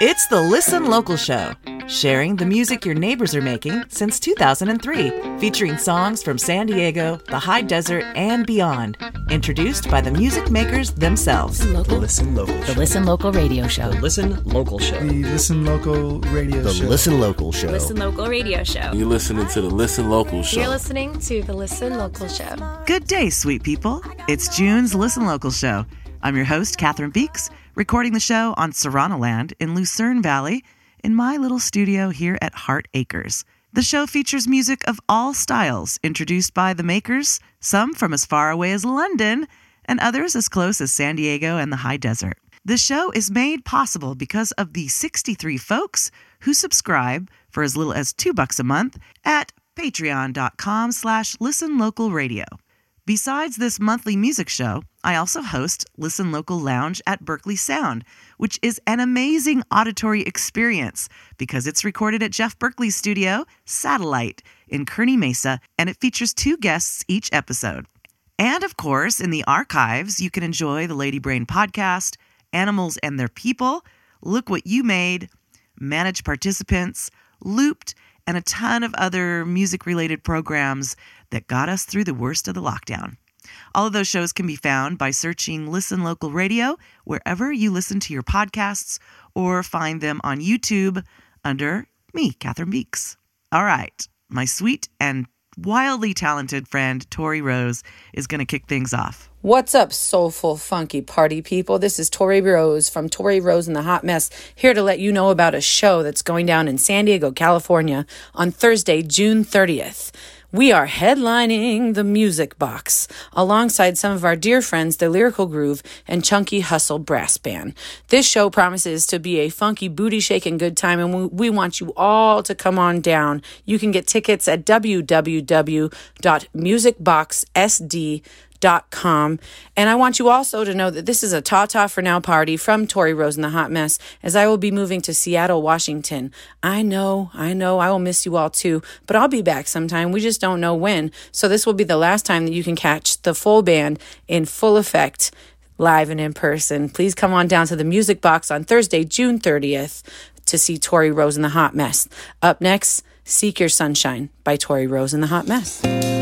It's the Listen Local Show, sharing the music your neighbors are making since 2003, featuring songs from San Diego, the high desert, and beyond, introduced by the music makers themselves. The Listen Local The Show. Listen Local Radio Show. The Listen Local Show. The Listen Local Radio The Show. Listen Local Show. Listen Local Radio Show. You're listening to the Listen Local Show. You're listening to the Listen Local Show. Good day, sweet people. It's June's Listen Local Show. I'm your host, Cathryn Beeks, recording the show on Serrano Land in Lucerne Valley in my little studio here at Heart Acres. The show features music of all styles introduced by the makers, some from as far away as London and others as close as San Diego and the high desert. The show is made possible because of the 63 folks who subscribe for as little as two bucks a month at patreon.com slash listenlocalradio. Besides this monthly music show, I also host Listen Local Lounge at Berkley Sound, which is an amazing auditory experience because it's recorded at Jeff Berkley's studio, Satellite, in Kearny Mesa, and it features two guests each episode. And of course, in the archives, you can enjoy the Lady Brain podcast, Animals and Their People, Look What You Made, Manage Participants, Looped, and a ton of other music related programs that got us through the worst of the lockdown. All of those shows can be found by searching Listen Local Radio wherever you listen to your podcasts or find them on YouTube under me, Cathryn Beeks. All right, my sweet and wildly talented friend Tori Rose is going to kick things off. What's up, soulful, funky party people? This is Tori Rose from Tori Rose and the Hot Mess, here to let you know about a show that's going down in San Diego, California on Thursday, June 30th. We are headlining the Music Box alongside some of our dear friends, the Lyrical Groove and Chunky Hustle Brass Band. This show promises to be a funky, booty shaking good time, and we, we want you all to come on down. You can get tickets at www.musicboxsd.com com. And I want you also to know that this is a Ta Ta for Now party from Tori Rose and the Hot Mess as I will be moving to Seattle, Washington. I know, I know, I will miss you all too, but I'll be back sometime. We just don't know when. So this will be the last time that you can catch the full band in full effect live and in person. Please come on down to the Music Box on Thursday, June 30th to see Tori Rose and the Hot Mess. Up next, Seek Your Sunshine by Tori Rose and the Hot Mess.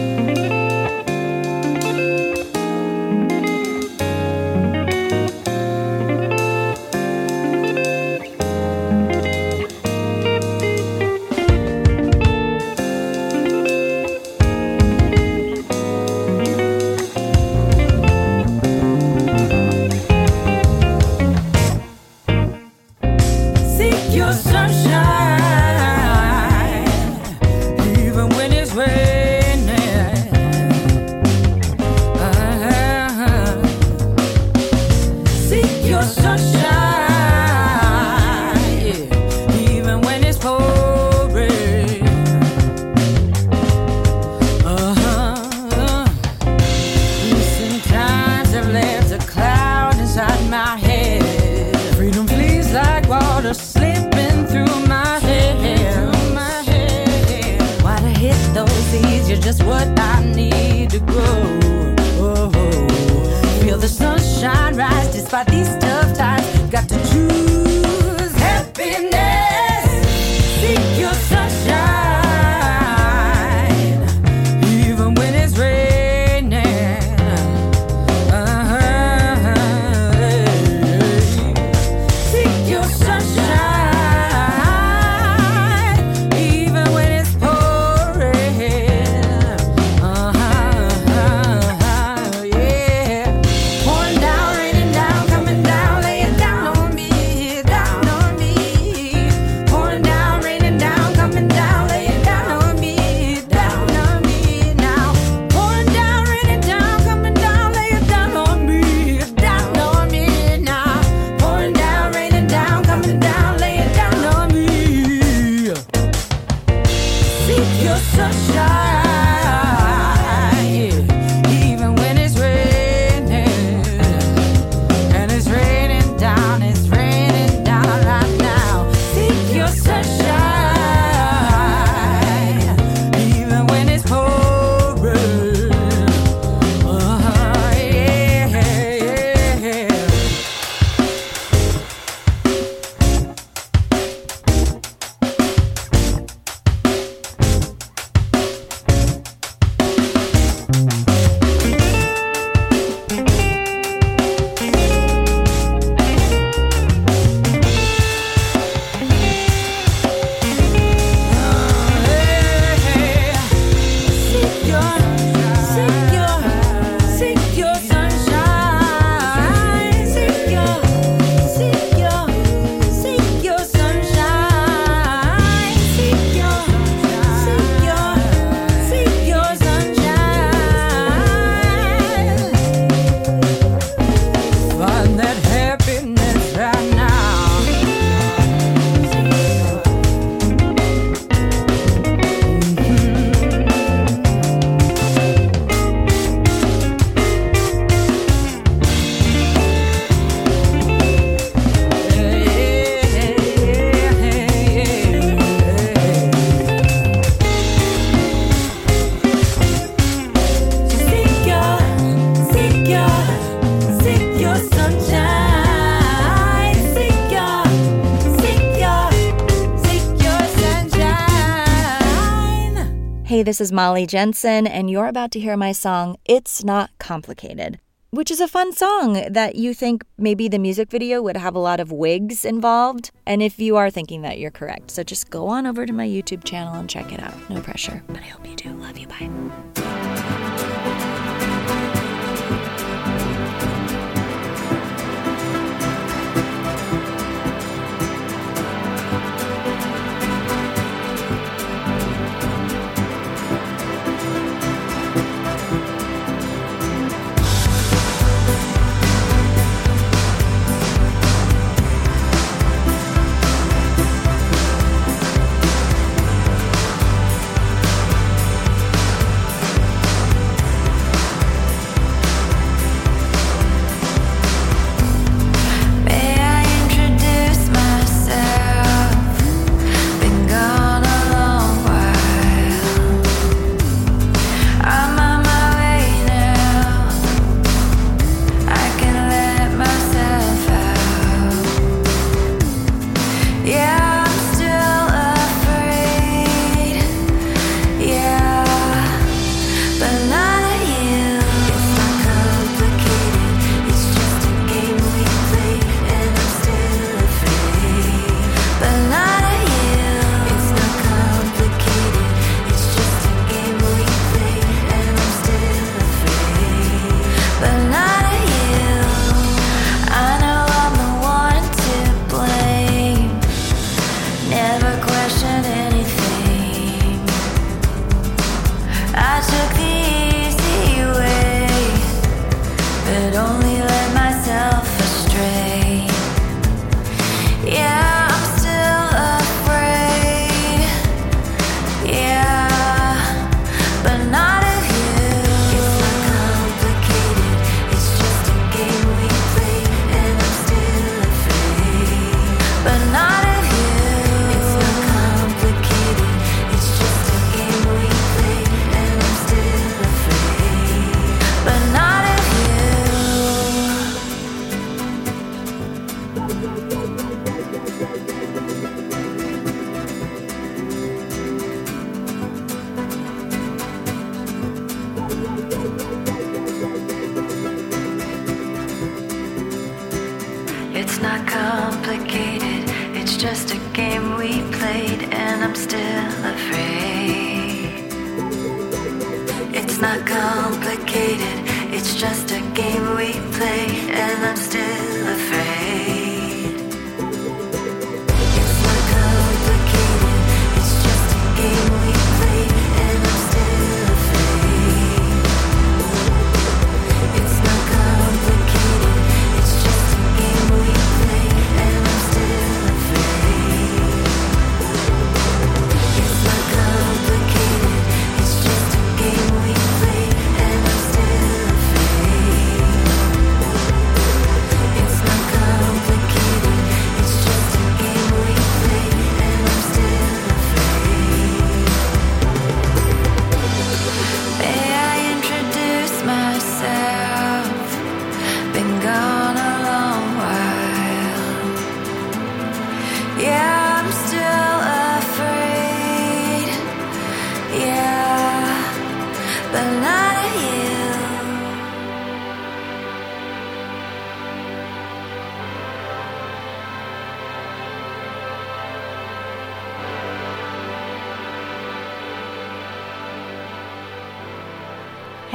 This is Molly Jensen, and you're about to hear my song, It's Not Complicated, which is a fun song that you think maybe the music video would have a lot of wigs involved. And if you are thinking that, you're correct. So just go on over to my YouTube channel and check it out. No pressure, but I hope you do. Love you. Bye.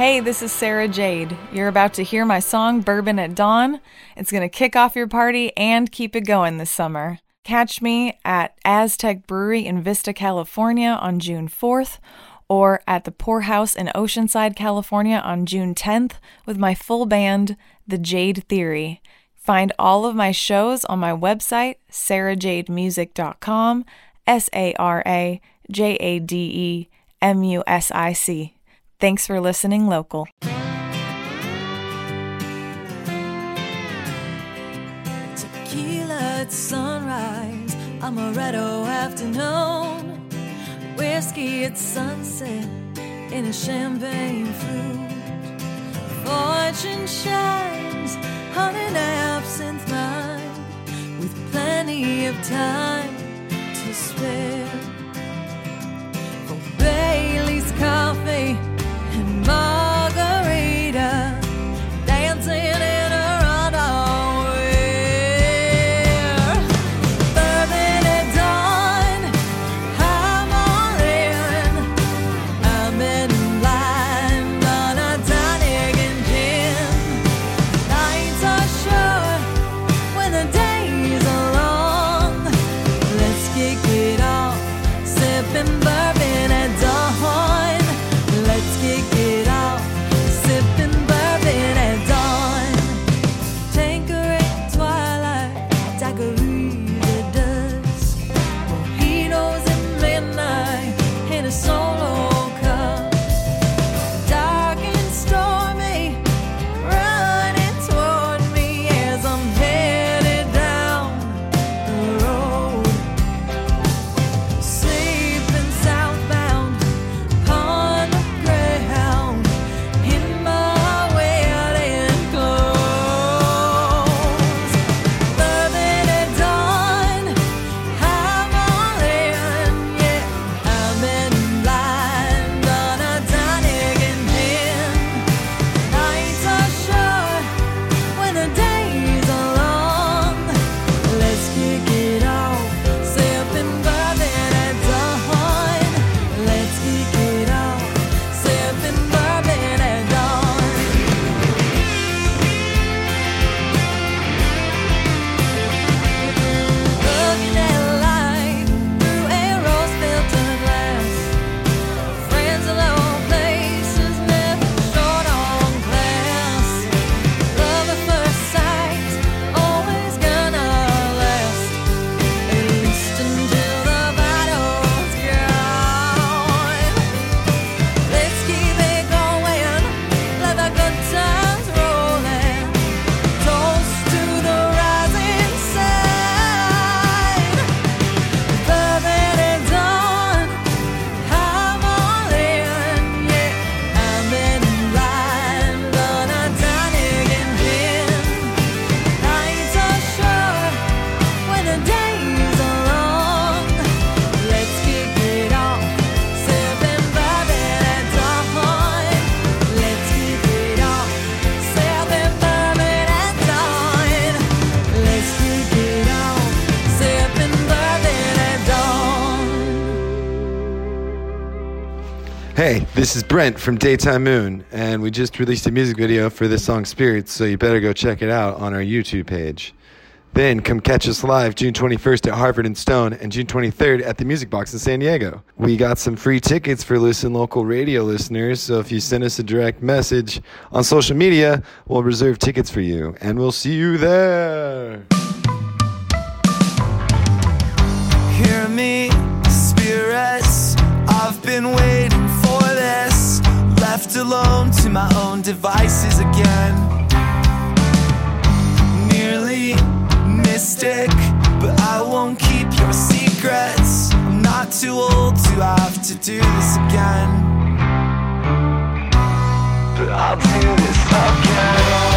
Hey, this is Sarah Jade. You're about to hear my song Bourbon at Dawn. It's going to kick off your party and keep it going this summer. Catch me at Aztec Brewery in Vista, California on June 4th or at the Poorhouse in Oceanside, California on June 10th with my full band, The Jade Theory. Find all of my shows on my website, sarahjademusic.com, S A R A J A D E M U S I C. Thanks for listening, local. Tequila at sunrise, amaretto afternoon, whiskey at sunset in a champagne fruit. Fortune shines on an absinthe mind with plenty of time to spare. This is Brent from Daytime Moon, and we just released a music video for this song Spirits, so you better go check it out on our YouTube page. Then come catch us live June 21st at Harvard and Stone and June 23rd at the Music Box in San Diego. We got some free tickets for Listen Local radio listeners, so if you send us a direct message on social media, we'll reserve tickets for you, and we'll see you there. Hear me, spirits. I've been waiting. Left alone to my own devices again. Nearly mystic, but I won't keep your secrets. I'm not too old to have to do this again. But I'll do this again.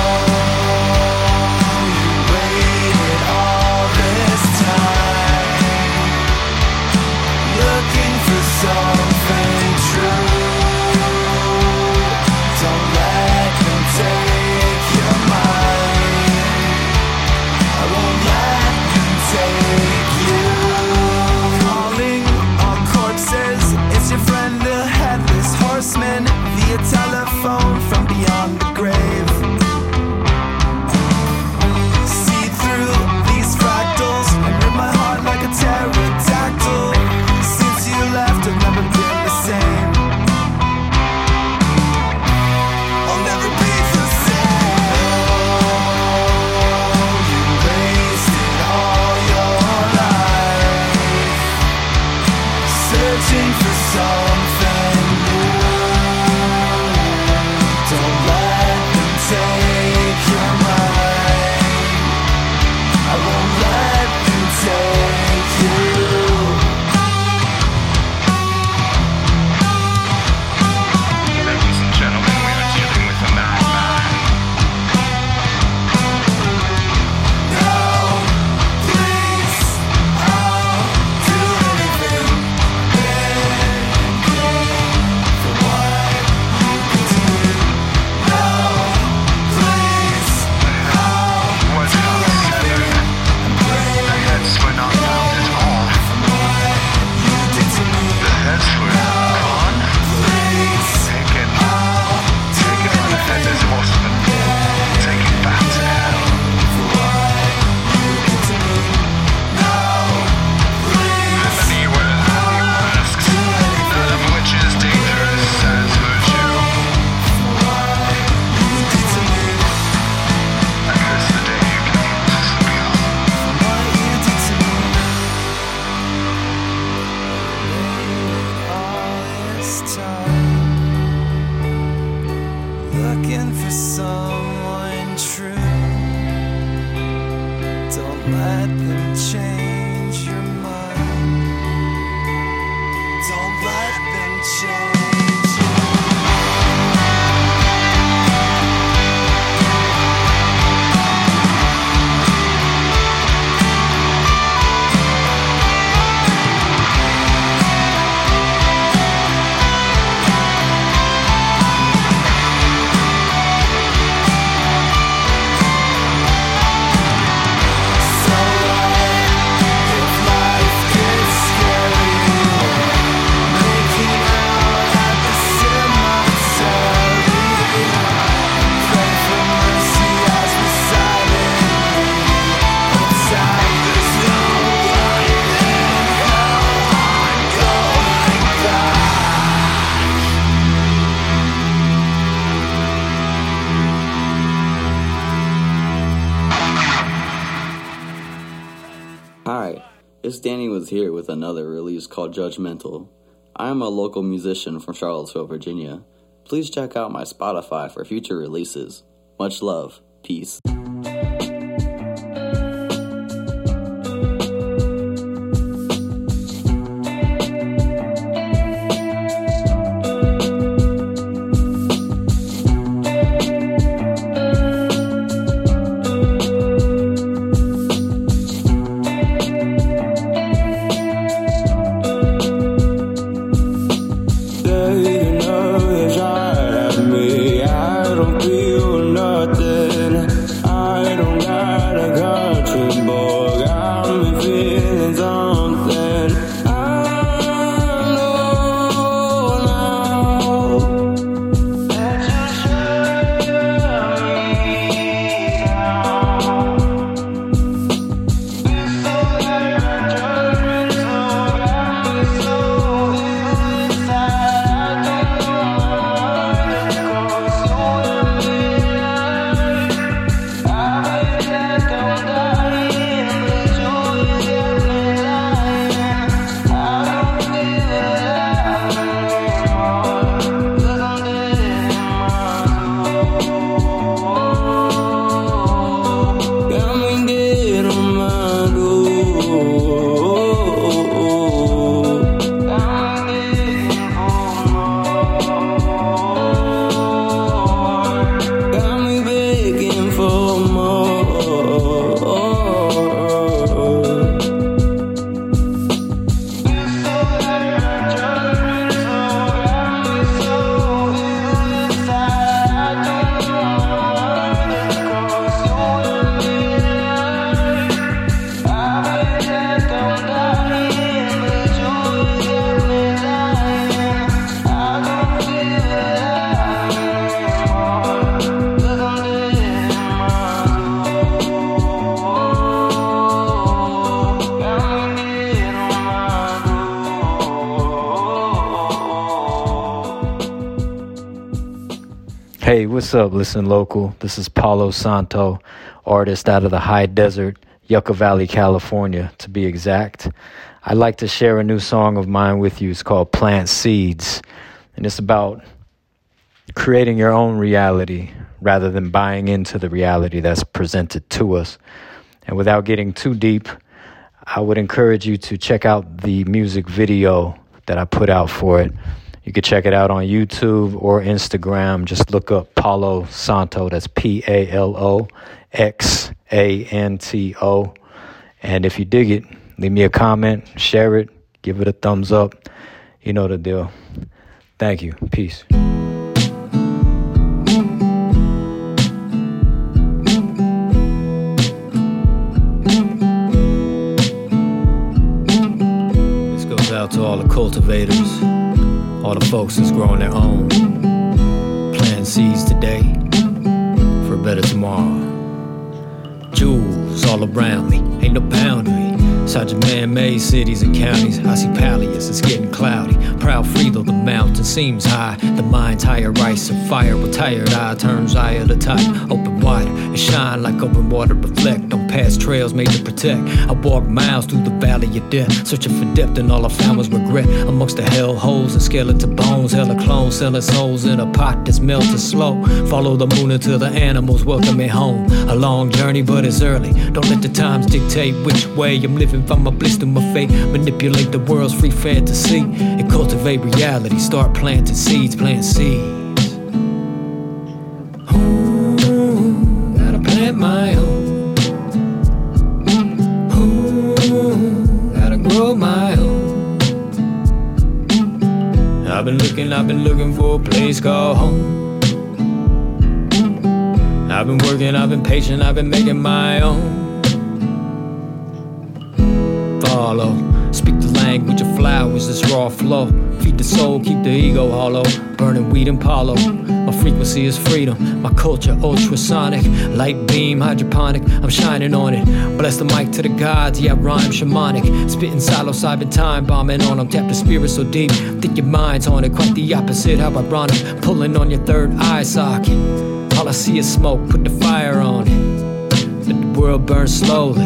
Called Judgmental. I am a local musician from Charlottesville, Virginia. Please check out my Spotify for future releases. Much love. Peace. Up? Listen local. This is Palo Santo, artist out of the high desert, Yucca Valley, California, to be exact. I'd like to share a new song of mine with you. It's called Plant Seeds, and it's about creating your own reality rather than buying into the reality that's presented to us. And without getting too deep, I would encourage you to check out the music video that I put out for it. You can check it out on YouTube or Instagram. Just look up Palo Santo. That's P A L O X A N T O. And if you dig it, leave me a comment, share it, give it a thumbs up. You know the deal. Thank you. Peace. This goes out to all the cultivators, all the folks is growing their own. Planting seeds today for a better tomorrow. Jewels all around me, ain't no boundary. Such man-made cities and counties. I see Pallius, it's getting cloudy. Proud free though the mountain seems high. The mind's higher, ice and fire. With tired eye turns eye of the tide. Open wider and shine like open water. Reflect on past trails made to protect. I walk miles through the valley of death, searching for depth, and all I found was regret. Amongst the hell holes and skeleton bones, hella clones selling souls in a pot that's melting slow. Follow the moon until the animals welcome me home. A long journey, but it's early. Don't let the times dictate which way I'm living. From my bliss to my fate, manipulate the world's free fantasy and cultivate reality. Start planting seeds, plant seeds. Ooh, gotta plant my own. Ooh, gotta grow my own. I've been looking, I've been looking for a place called home. I've been working, I've been patient, I've been making my own. Speak the language of flowers, this raw flow. Feed the soul, keep the ego hollow. Burning weed and Apollo. My frequency is freedom, my culture ultrasonic. Light beam, hydroponic, I'm shining on it. Bless the mic to the gods, yeah, rhyme shamanic. Spitting silo, cyber time, bombing on them. Tap the spirit so deep, think your mind's on it. Quite the opposite, how ironic. Pulling on your third eye socket. All I see is smoke, put the fire on it. Let the world burn slowly.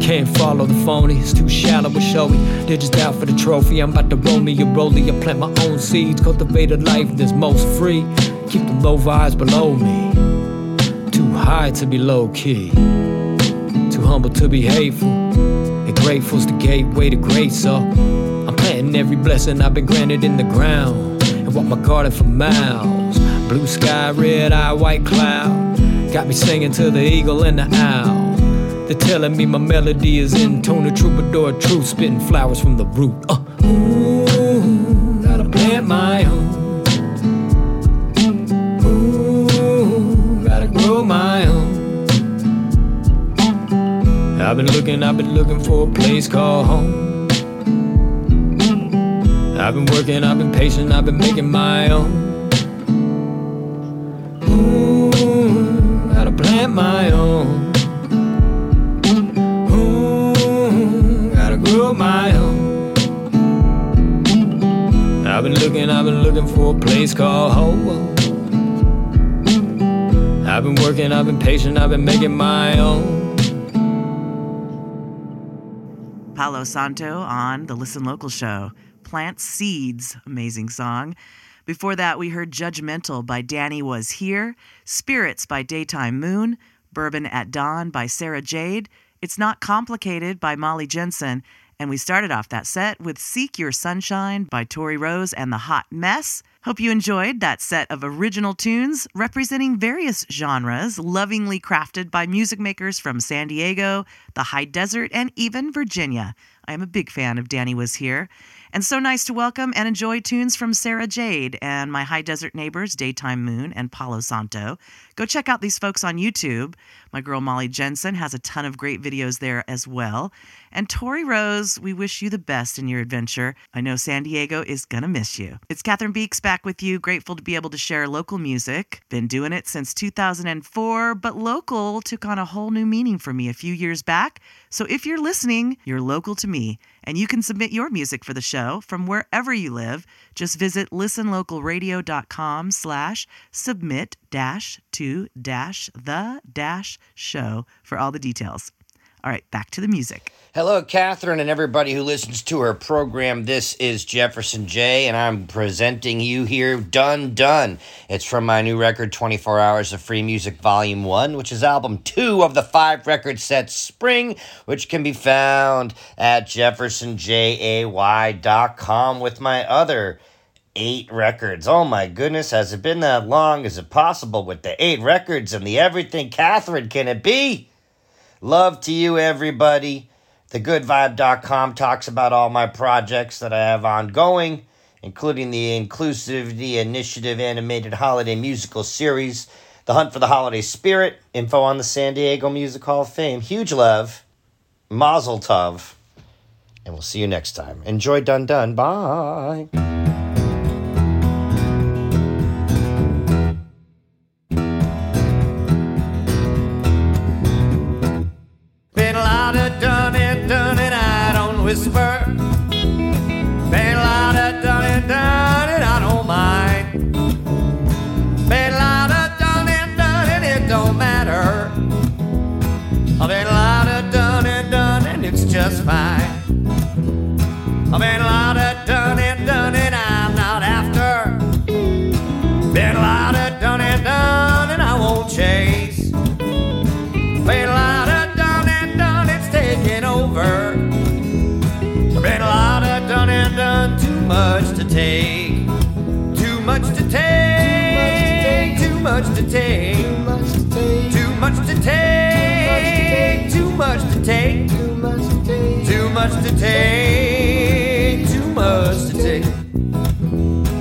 Can't follow the phony, it's too shallow and showy. They're just out for the trophy. I'm about to roll me a rollie. I plant my own seeds, cultivate a life that's most free. Keep the low vibes below me. Too high to be low key. Too humble to be hateful. And grateful's the gateway to great, so uh. I'm planting every blessing I've been granted in the ground. And walk my garden for miles. Blue sky, red eye, white cloud. Got me singing to the eagle and the owl. They're telling me my melody is in tone of troubadour truth, spitting flowers from the root. Uh. Ooh, gotta plant my own. Ooh, gotta grow my own. I've been looking, I've been looking for a place called home. I've been working, I've been patient, I've been making my own. Ooh, gotta plant my own. My own. I've been looking, I've been looking for a place called home. I've been working, I've been patient, I've been making my own. Palo Santo on the Listen Local show. Plant Seeds, amazing song. Before that, we heard Judgmental by Danny Was Here, Spirits by Daytime Moon, Bourbon at Dawn by Sarah Jade, It's Not Complicated by Molly Jensen, and we started off that set with Seek Your Sunshine by Tori Rose and the Hot Mess. Hope you enjoyed that set of original tunes representing various genres, lovingly crafted by music makers from San Diego, the high desert, and even Virginia. I am a big fan of Danny Was Here. And so nice to welcome and enjoy tunes from Sarah Jade and my high desert neighbors, Daytime Moon and Palo Santo. Go check out these folks on YouTube. My girl Molly Jensen has a ton of great videos there as well. And Tori Rose, we wish you the best in your adventure. I know San Diego is going to miss you. It's Cathryn Beeks back back with you. Grateful to be able to share local music. Been doing it since 2004, but local took on a whole new meaning for me a few years back. So if you're listening, you're local to me, and you can submit your music for the show from wherever you live. Just visit listenlocalradio.com slash submit dash to dash the dash show for all the details. All right, back to the music. Hello, Cathryn, and everybody who listens to her program. This is Jefferson Jay, and I'm presenting you here Done Done. It's from my new record, 24 Hours of Free Music Volume 1, which is album 2 of the five record set Spring, which can be found at jeffersonjay.com with my other eight records. Oh my goodness, has it been that long? Is it possible with the eight records and the everything? Cathryn, can it be? Love to you, everybody. TheGoodVibe.com talks about all my projects that I have ongoing, including the Inclusivity Initiative animated holiday musical series, The Hunt for the Holiday Spirit, info on the San Diego Music Hall of Fame. Huge love. Mazel tov. And we'll see you next time. Enjoy Dun Dun. Bye. Take, too much to take, too much to take, too much to take, too much to take, too much to take, too much to take.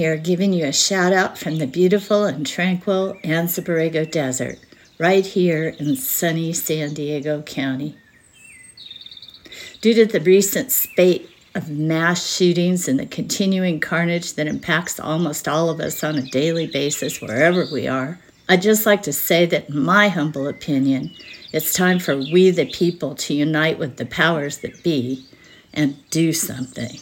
Here, giving you a shout out from the beautiful and tranquil Anza Desert, right here in sunny San Diego County. Due to the recent spate of mass shootings and the continuing carnage that impacts almost all of us on a daily basis wherever we are, I'd just like to say that, in my humble opinion, it's time for we the people to unite with the powers that be and do something.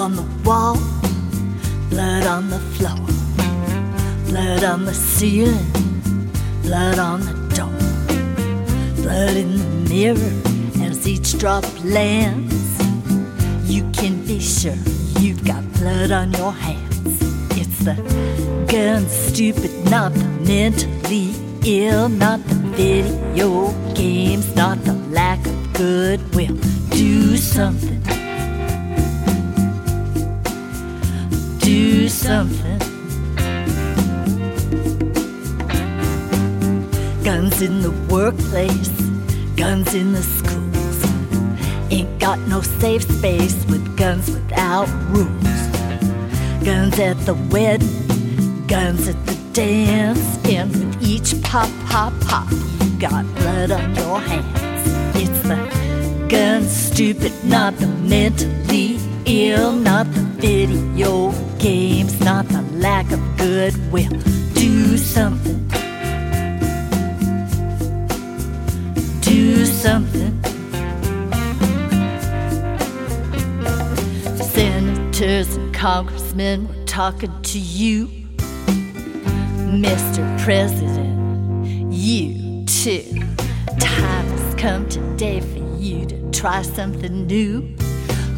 on the wall, blood on the floor, blood on the ceiling, blood on the door, blood in the mirror as each drop lands. You can be sure you've got blood on your hands. It's the gun, stupid, not the mentally ill, not the video games, not the lack of goodwill. Do something something. Guns in the workplace, guns in the schools. Ain't got no safe space with guns without rules. Guns at the wedding, guns at the dance. And with each pop, pop, pop, you got blood on your hands. It's the gun stupid, not the mentally ill, not the video games, not the lack of goodwill. Do something. Do something. Senators and congressmen were talking to you, Mr. President. You too. Time has come today for you to try something new.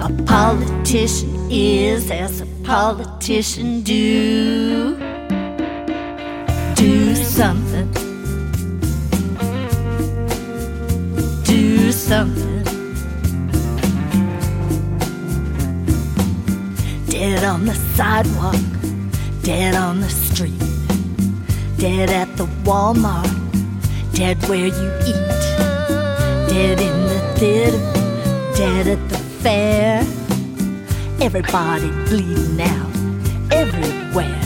A politician is as a politician do. Do something. Do something. Dead on the sidewalk, dead on the street, dead at the Walmart, dead where you eat, dead in the theater, dead at the fair. Everybody bleeding out everywhere.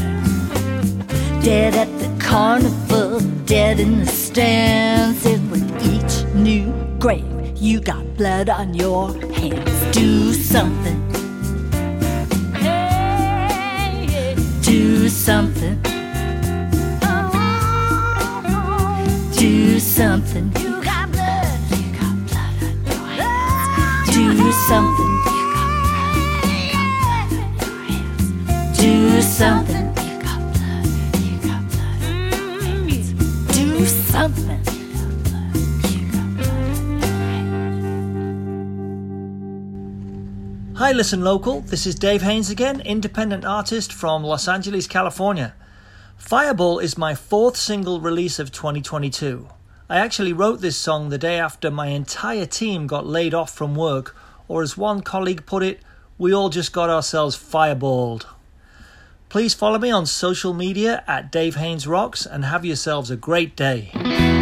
Dead at the carnival, dead in the stands, and with each new grave, you got blood on your hands. Do something. Do something. Do something. On your hands. Do something. Hi, Listen Local. This is Dave Haynes again, independent artist from Los Angeles, California. Fireball is my fourth single release of 2022. I actually wrote this song the day after my entire team got laid off from work, or as one colleague put it, we all just got ourselves fireballed. Please follow me on social media at Dave Haynes Rocks and have yourselves a great day.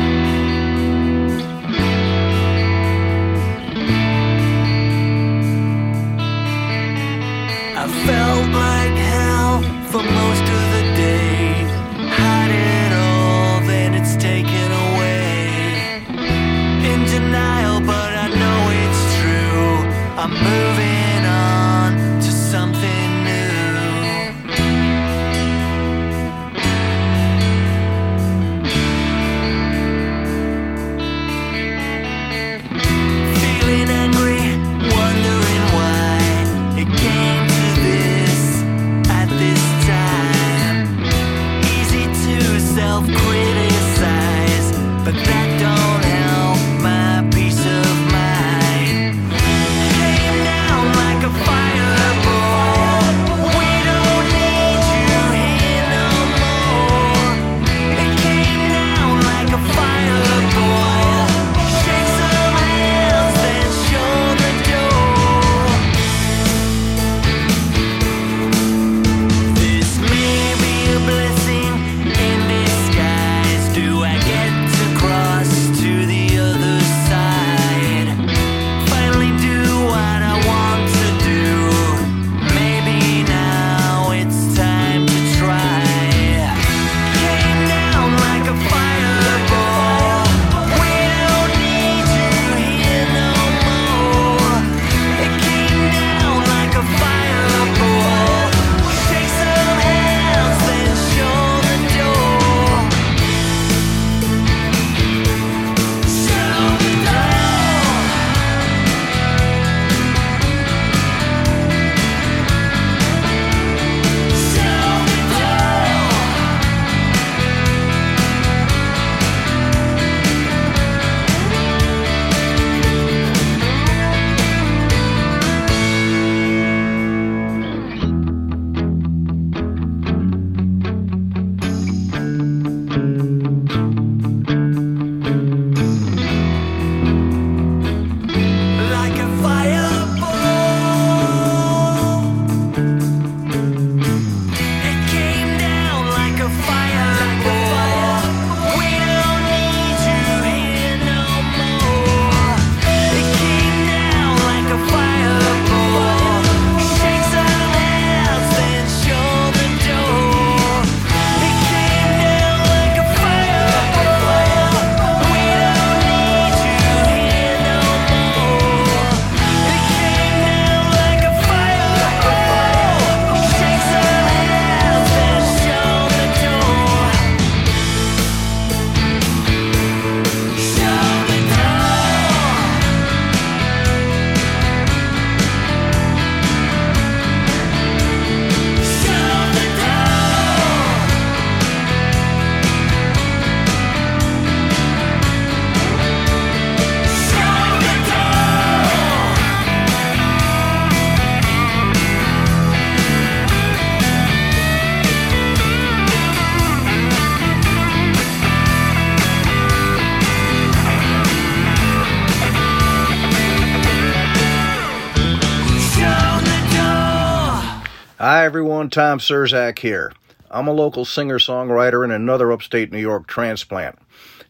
Hi everyone, Tom Surzak here. I'm a local singer songwriter and another upstate New York transplant.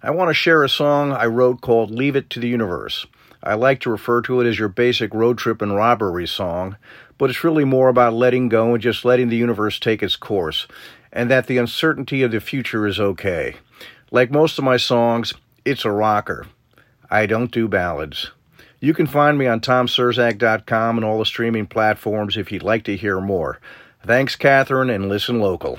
I want to share a song I wrote called Leave It to the Universe. I like to refer to it as your basic road trip and robbery song, but it's really more about letting go and just letting the universe take its course, and that the uncertainty of the future is okay. Like most of my songs, it's a rocker. I don't do ballads. You can find me on tomsurzak.com and all the streaming platforms if you'd like to hear more. Thanks, Cathryn, and listen local.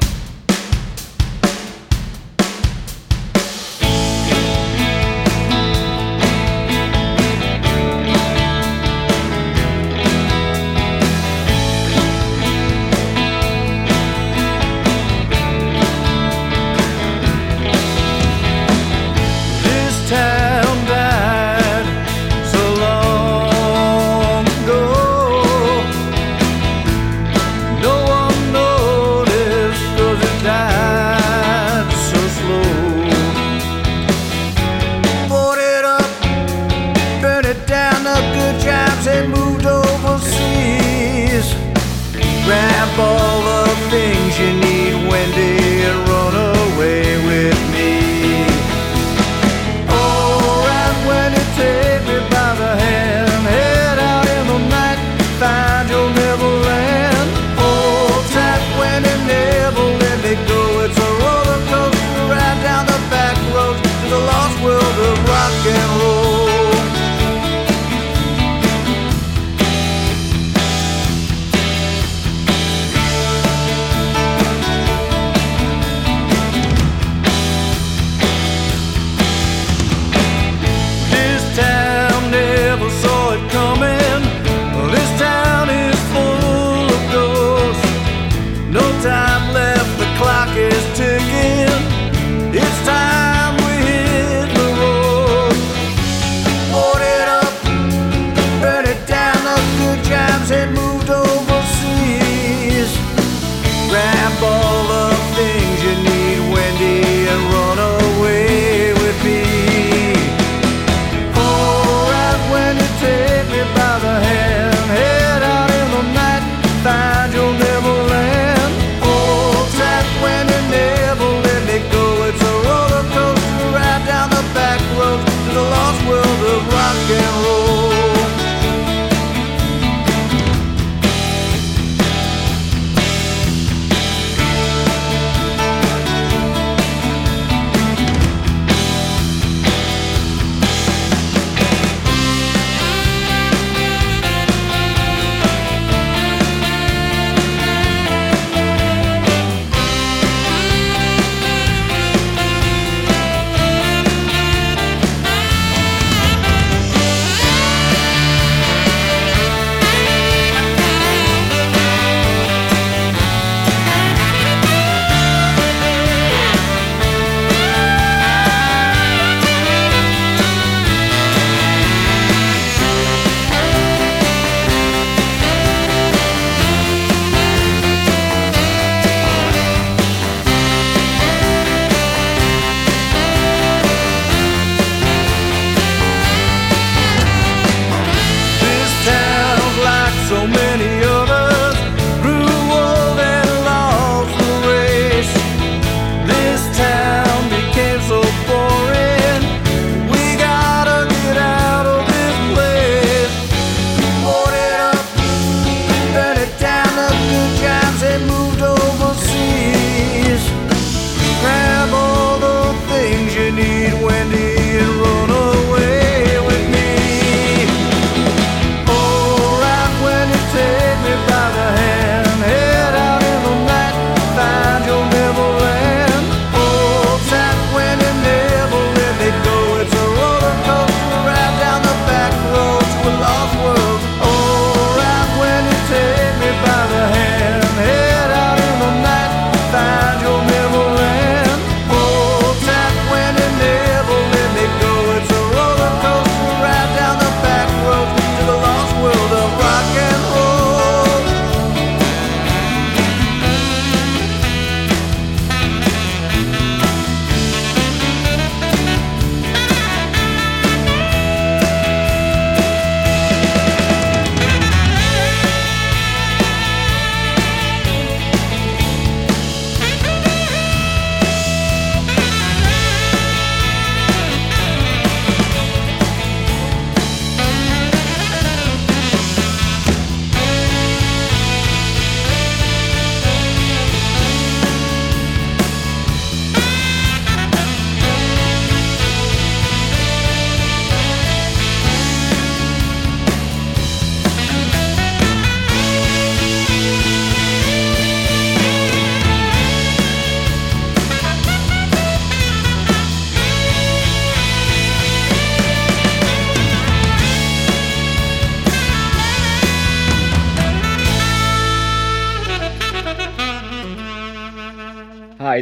Yeah.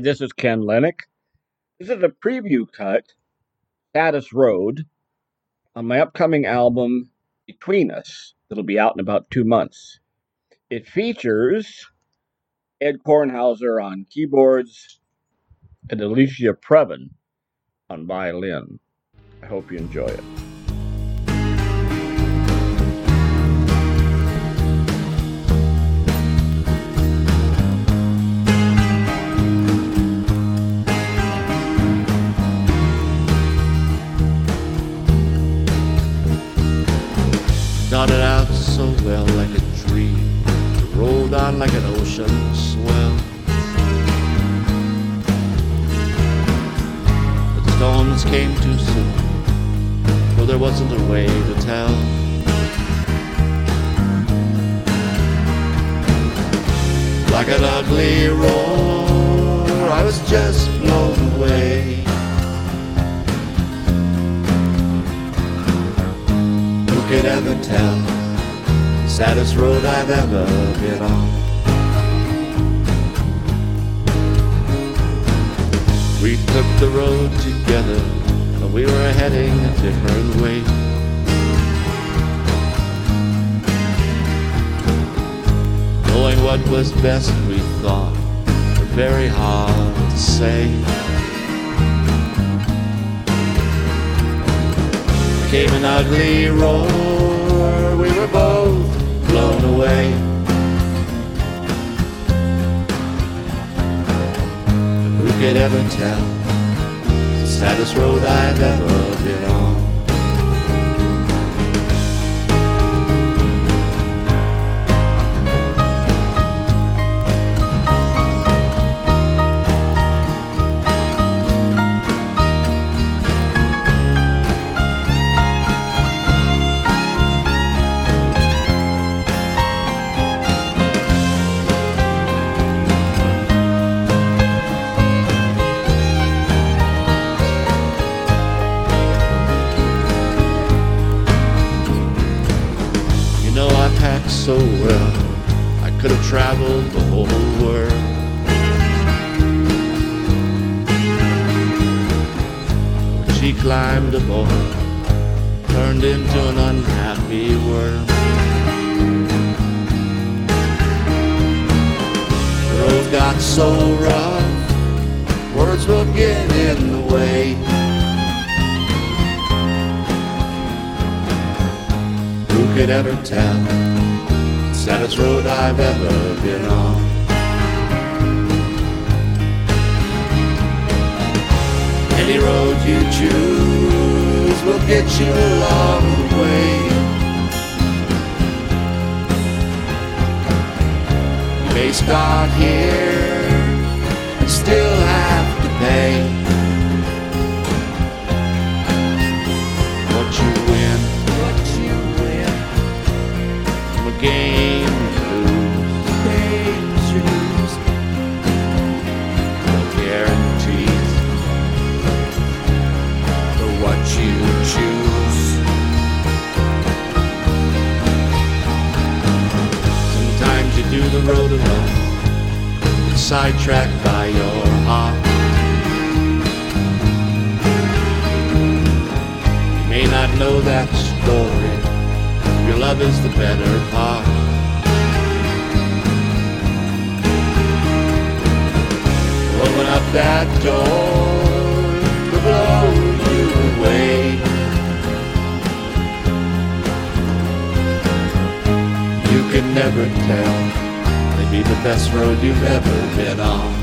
This is Ken Lennox. This is a preview cut, Saddest Road, on my upcoming album, Between Us, that'll be out in about two months. It features Ed Kornhauser on keyboards and Alicia Previn on violin. I hope you enjoy it. Out so well like a dream, rolled on like an ocean swell. But the storms came too soon, for there wasn't a way to tell. Like an ugly roar, I was just blown away. Who could ever tell? Saddest road I've ever been on. We took the road together, but we were heading a different way. Knowing what was best, we thought, but very hard to say. Came an ugly roar, we were both blown away. Who could ever tell the saddest road I've ever been on? So well, I could have traveled the whole world. She climbed aboard, turned into an unhappy world. The road got so rough, words will get in the way. Who could ever tell? Saddest road I've ever been on. Any road you choose will get you along the way. You may start here and still have to pay. What you win, what you win game road alone, sidetracked by your heart. You may not know that story. Your love is the better part. Open up that door to blow you away. You can never tell. Maybe the best road you've ever been on.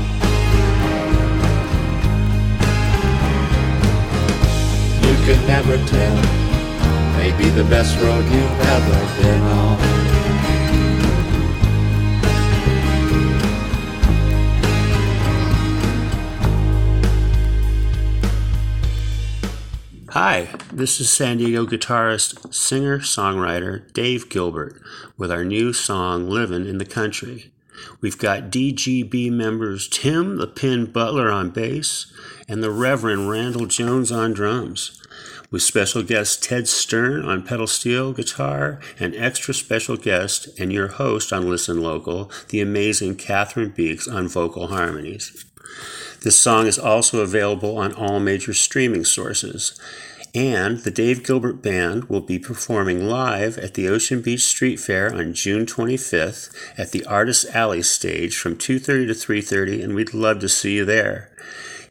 You can never tell. Maybe the best road you've ever been on. Hi, this is San Diego guitarist, singer, songwriter Dave Gilbert with our new song Livin' in the Country. We've got DGB members Tim the Pin Butler on bass and the Reverend Randall Jones on drums, with special guest Ted Stern on pedal steel guitar and extra special guest and your host on Listen Local, the amazing Cathryn Beeks on vocal harmonies. This song is also available on all major streaming sources. And the Dave Gilbert Band will be performing live at the Ocean Beach Street Fair on June 25th at the Artist Alley stage from 2:30 to 3:30 and we'd love to see you there.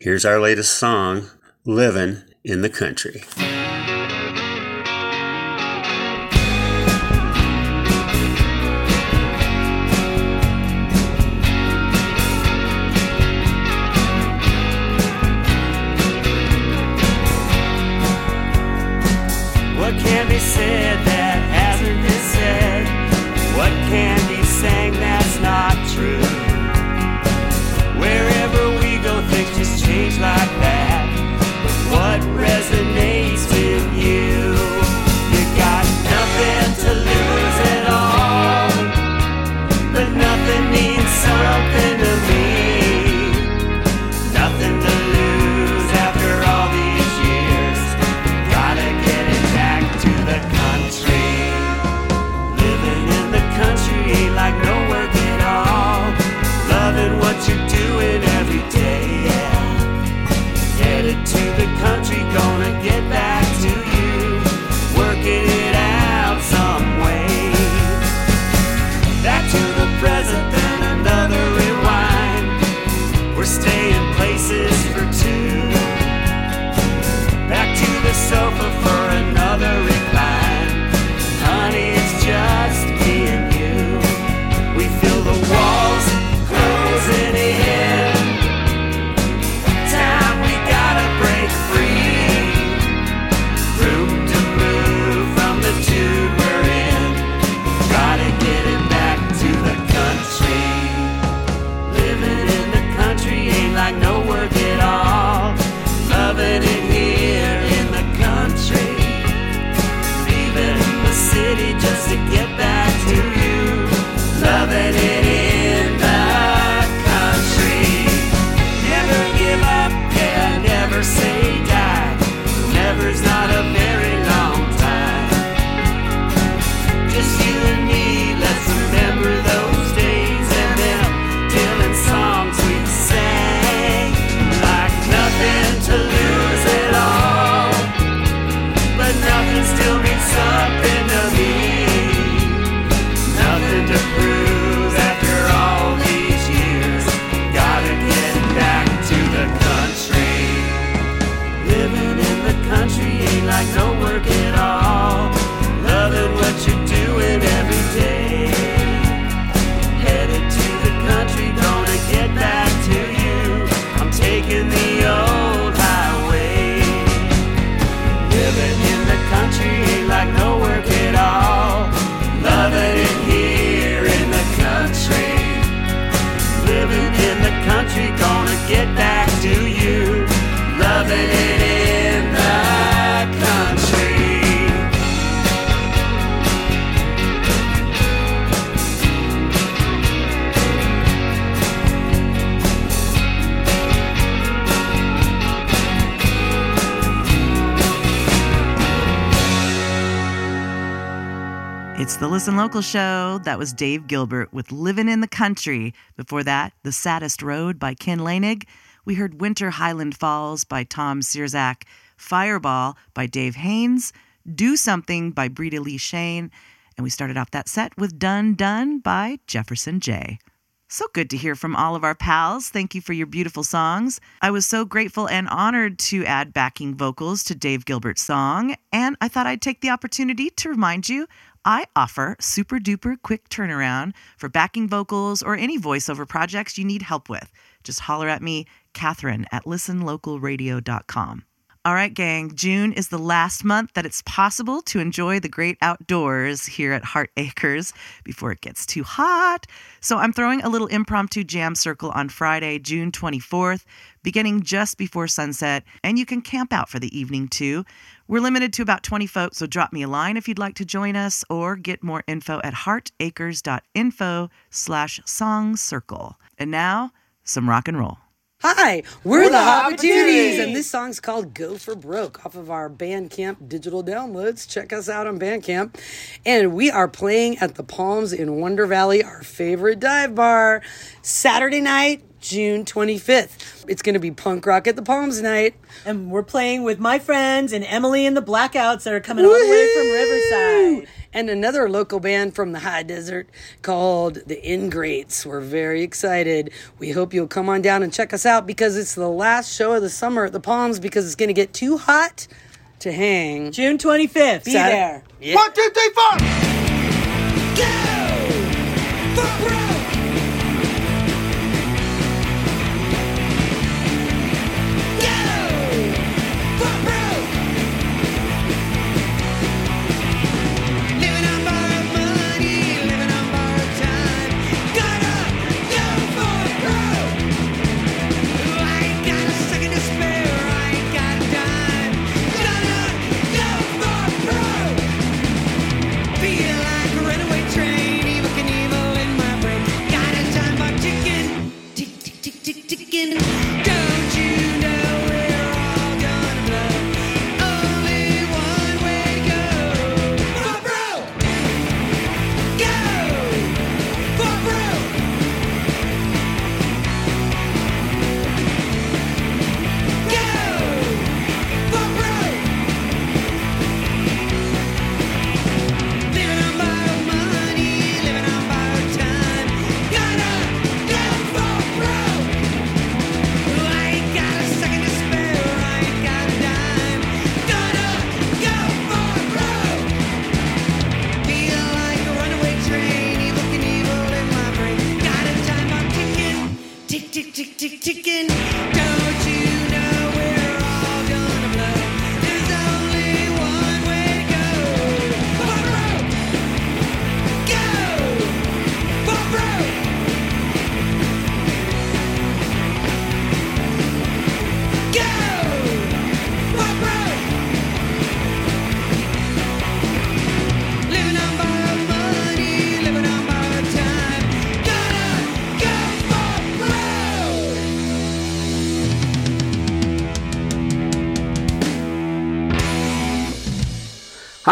Here's our latest song, Livin' in the Country. Said that hasn't been said? What can be sang that's not true? Wherever we go, things just change like that. Local show. That was Dave Gilbert with Livin' in the Country. Before that, The Saddest Road by Ken Lanig. We heard Winter Highland Falls by Tom Sierzak, Fireball by Dave Haynes, Do Something by Brita Lee Shane, and we started off that set with Done Done by Jefferson Jay So good to hear from all of our pals. Thank you for your beautiful songs. I was so grateful and honored to add backing vocals to Dave Gilbert's song, and I thought I'd take the opportunity to remind you I offer super duper quick turnaround for backing vocals or any voiceover projects you need help with. Just holler at me, Cathryn at listenlocalradio.com. All right, gang, June is the last month that it's possible to enjoy the great outdoors here at Heart Acres before it gets too hot. So I'm throwing a little impromptu jam circle on Friday, June 24th, beginning just before sunset, and you can camp out for the evening too. We're limited to about 20 folks, so drop me a line if you'd like to join us or get more info at heartacres.info slash song circle. And now, some rock and roll. Hi, we're, We're the the Opportunities, and this song's called Go for Broke off of our Bandcamp digital downloads. Check us out on Bandcamp. And we are playing at the Palms in Wonder Valley, our favorite dive bar, Saturday night, June 25th. It's going to be punk rock at the Palms night. And we're playing with my friends and Emily and the Blackouts that are coming all the way from Riverside. And another local band from the high desert called the Ingrates. We're very excited. We hope you'll come on down and check us out because it's the last show of the summer at the Palms because it's going to get too hot to hang. June 25th. Be Sat- there. Yeah. One, two, three, four. Chicken,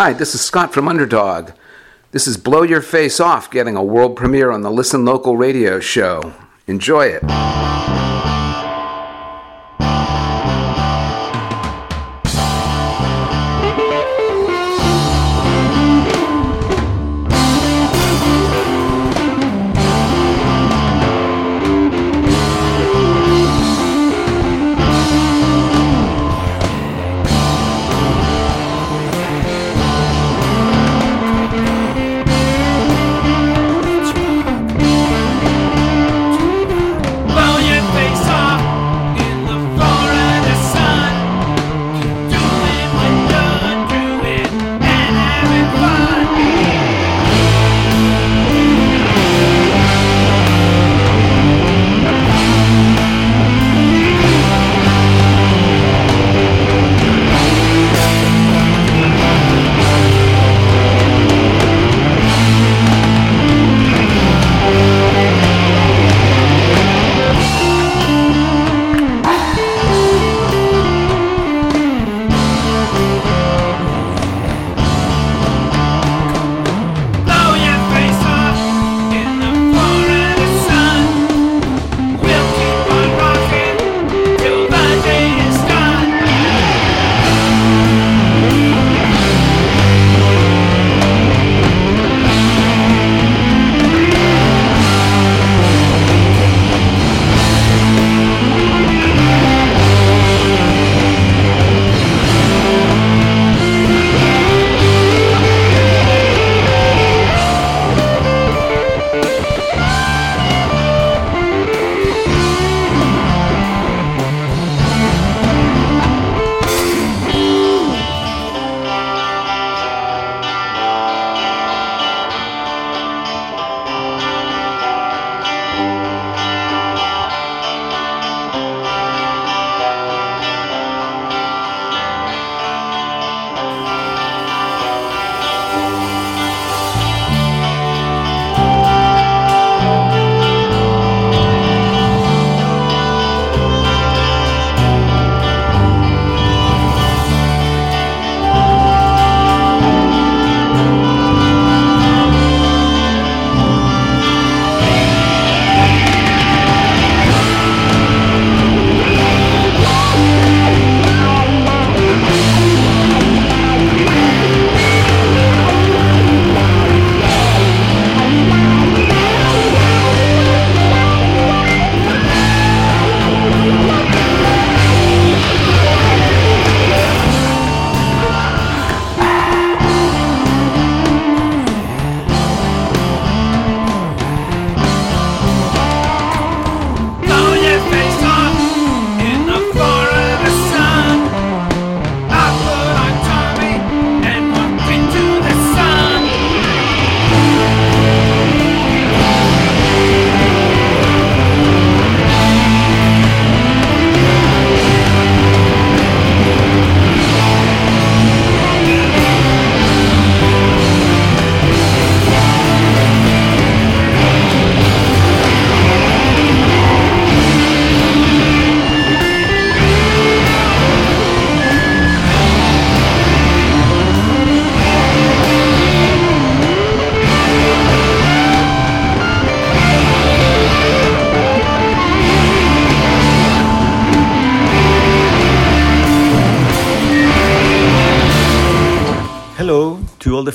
Hi, this is Scott from Underdog. This is Blow Your Face Off getting a world premiere on the Listen Local radio show. Enjoy it.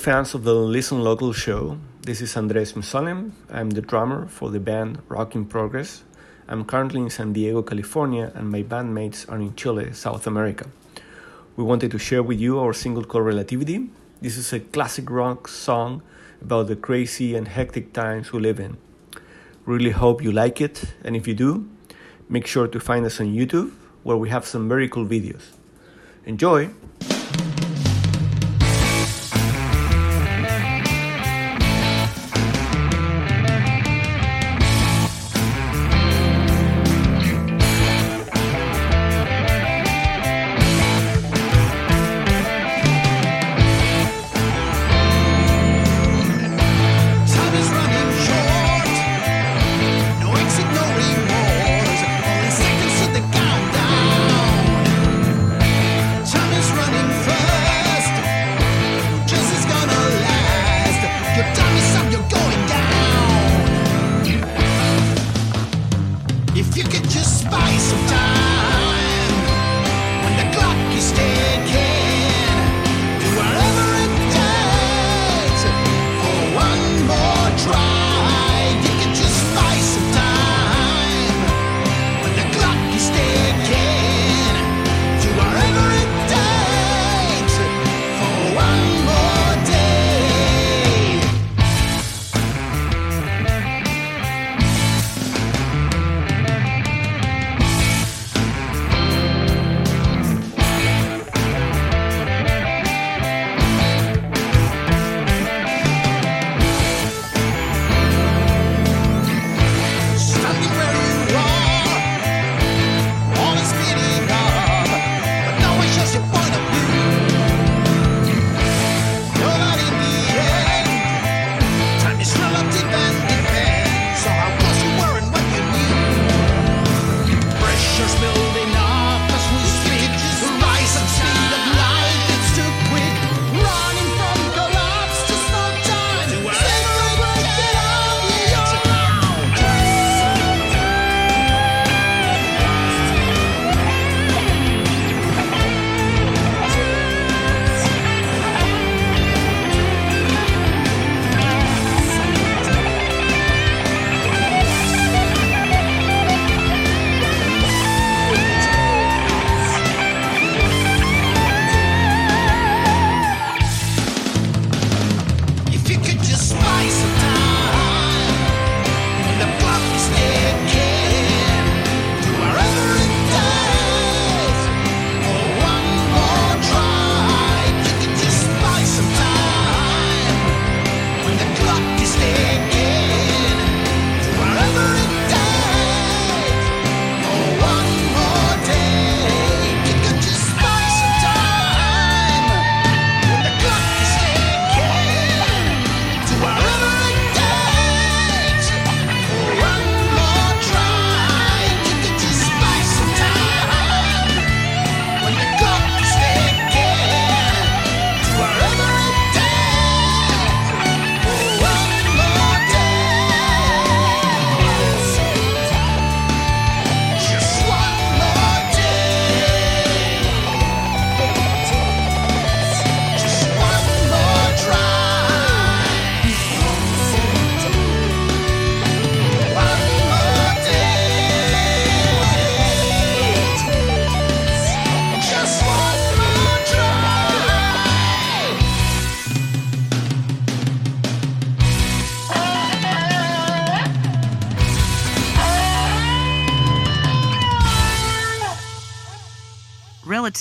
Fans of the Listen Local show. This is Andres Mesonem. I'm the drummer for the band Rock in Progress. I'm currently in San Diego, California, and my bandmates are in Chile, South America. We wanted to share with you our single called Relativity. This is a classic rock song about the crazy and hectic times we live in. Really hope you like it, and if you do, make sure to find us on YouTube where we have some very cool videos. Enjoy!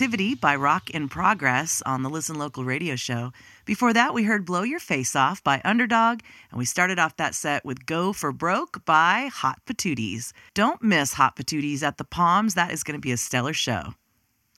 Relativity by Rock in Progress on the Listen Local radio show. Before that, we heard Blow Your Face Off by Underdog, and we started off that set with Go for Broke by Hot Patooties. Don't miss Hot Patooties at the Palms, that is going to be a stellar show.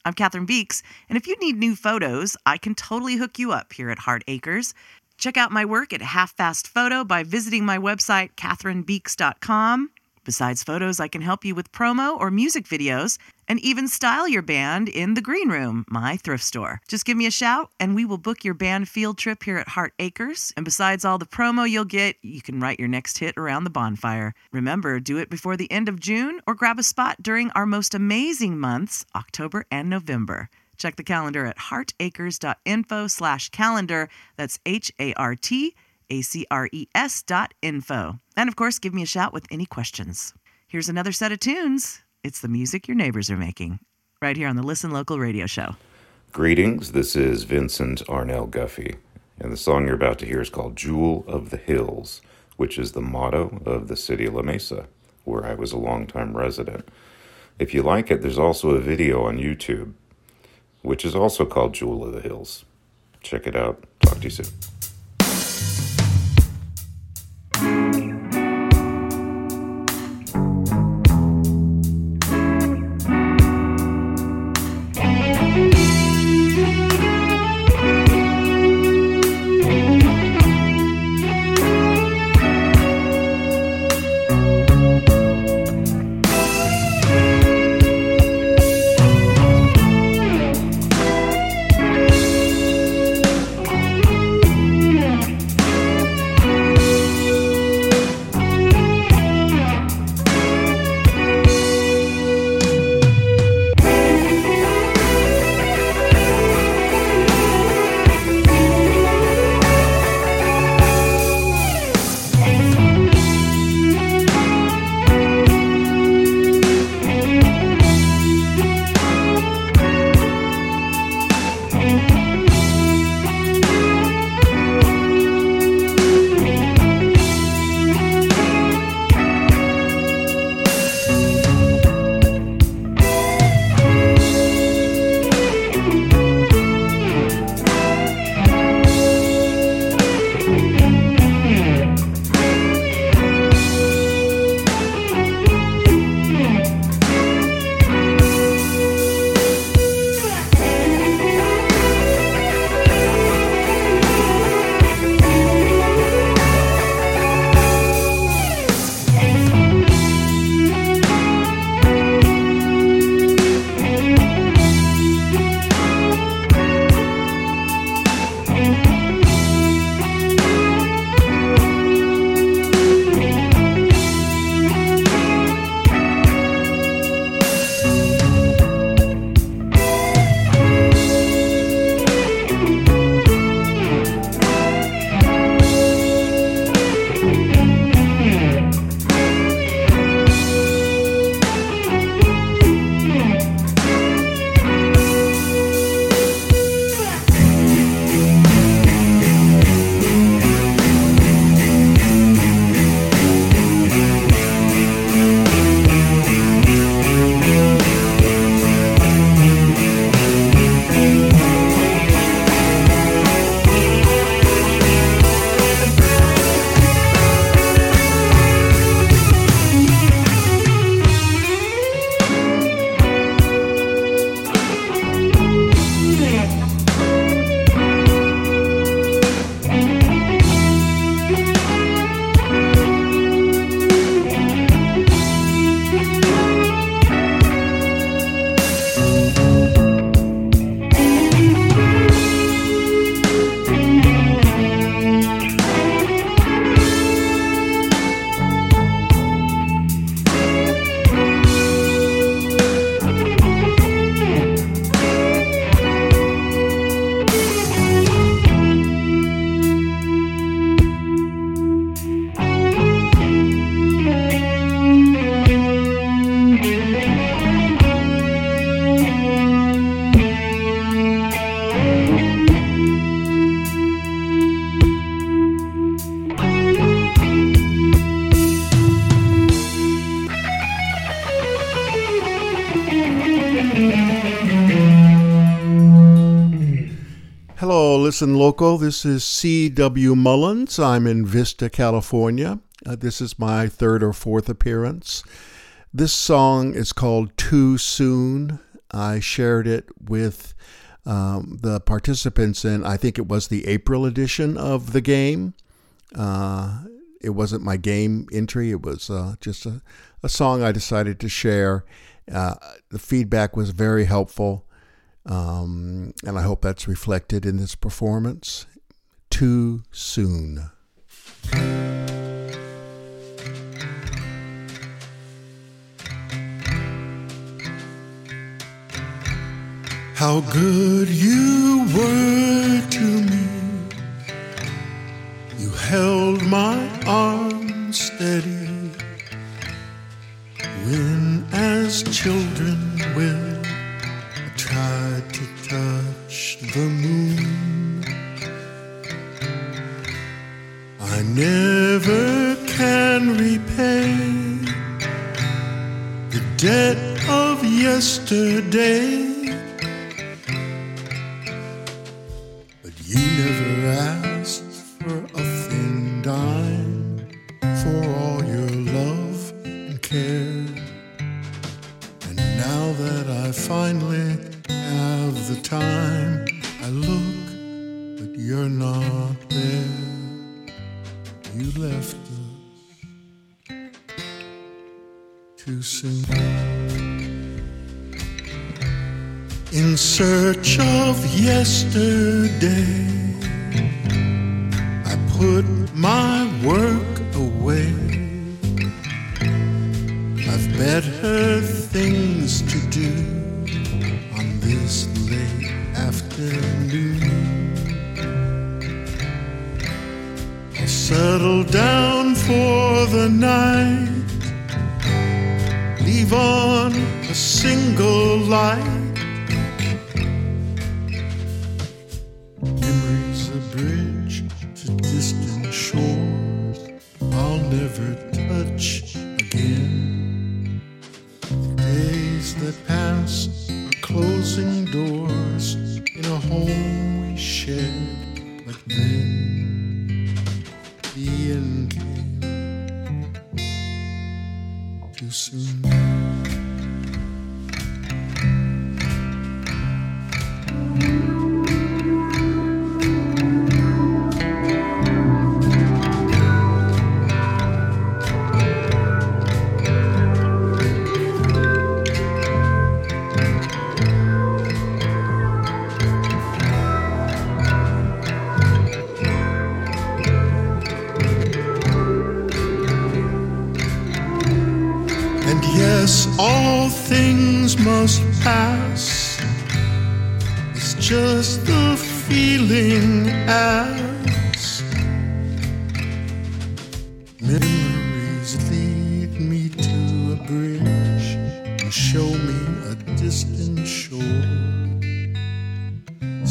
I'm Cathryn Beeks, and if you need new photos, I can totally hook you up here at Hart Acres. Check out my work at Half Fast Photo by visiting my website, cathrynbeeks.com. Besides photos, I can help you with promo or music videos and even style your band in the Green Room, my thrift store. Just give me a shout and we will book your band field trip here at Hart Acres. And besides all the promo you'll get, you can write your next hit around the bonfire. Remember, do it before the end of June or grab a spot during our most amazing months, October and November. Check the calendar at hartacres.info slash calendar. That's H A R T A C R E S dot info. And of course, give me a shout with any questions. Here's another set of tunes. It's the music your neighbors are making, right here on the Listen Local radio show. Greetings, this is Vincent Arnell Guffey, and the song you're about to hear is called Jewel of the Hills, which is the motto of the city of La Mesa, where I was a longtime resident. If you like it, there's also a video on YouTube, which is also called Jewel of the Hills. Check it out. Talk to you soon. Listen Local. This is C.W. Mullins. I'm in Vista, California. Uh, this is my third or fourth appearance. This song is called Too Soon. I shared it with um, the participants in, I think it was the April edition of the game. Uh, it wasn't my game entry, it was uh, just a, a song I decided to share. Uh, the feedback was very helpful. Um, and I hope that's reflected in this performance. Too soon. how good you were to me. You held my arm yesterday.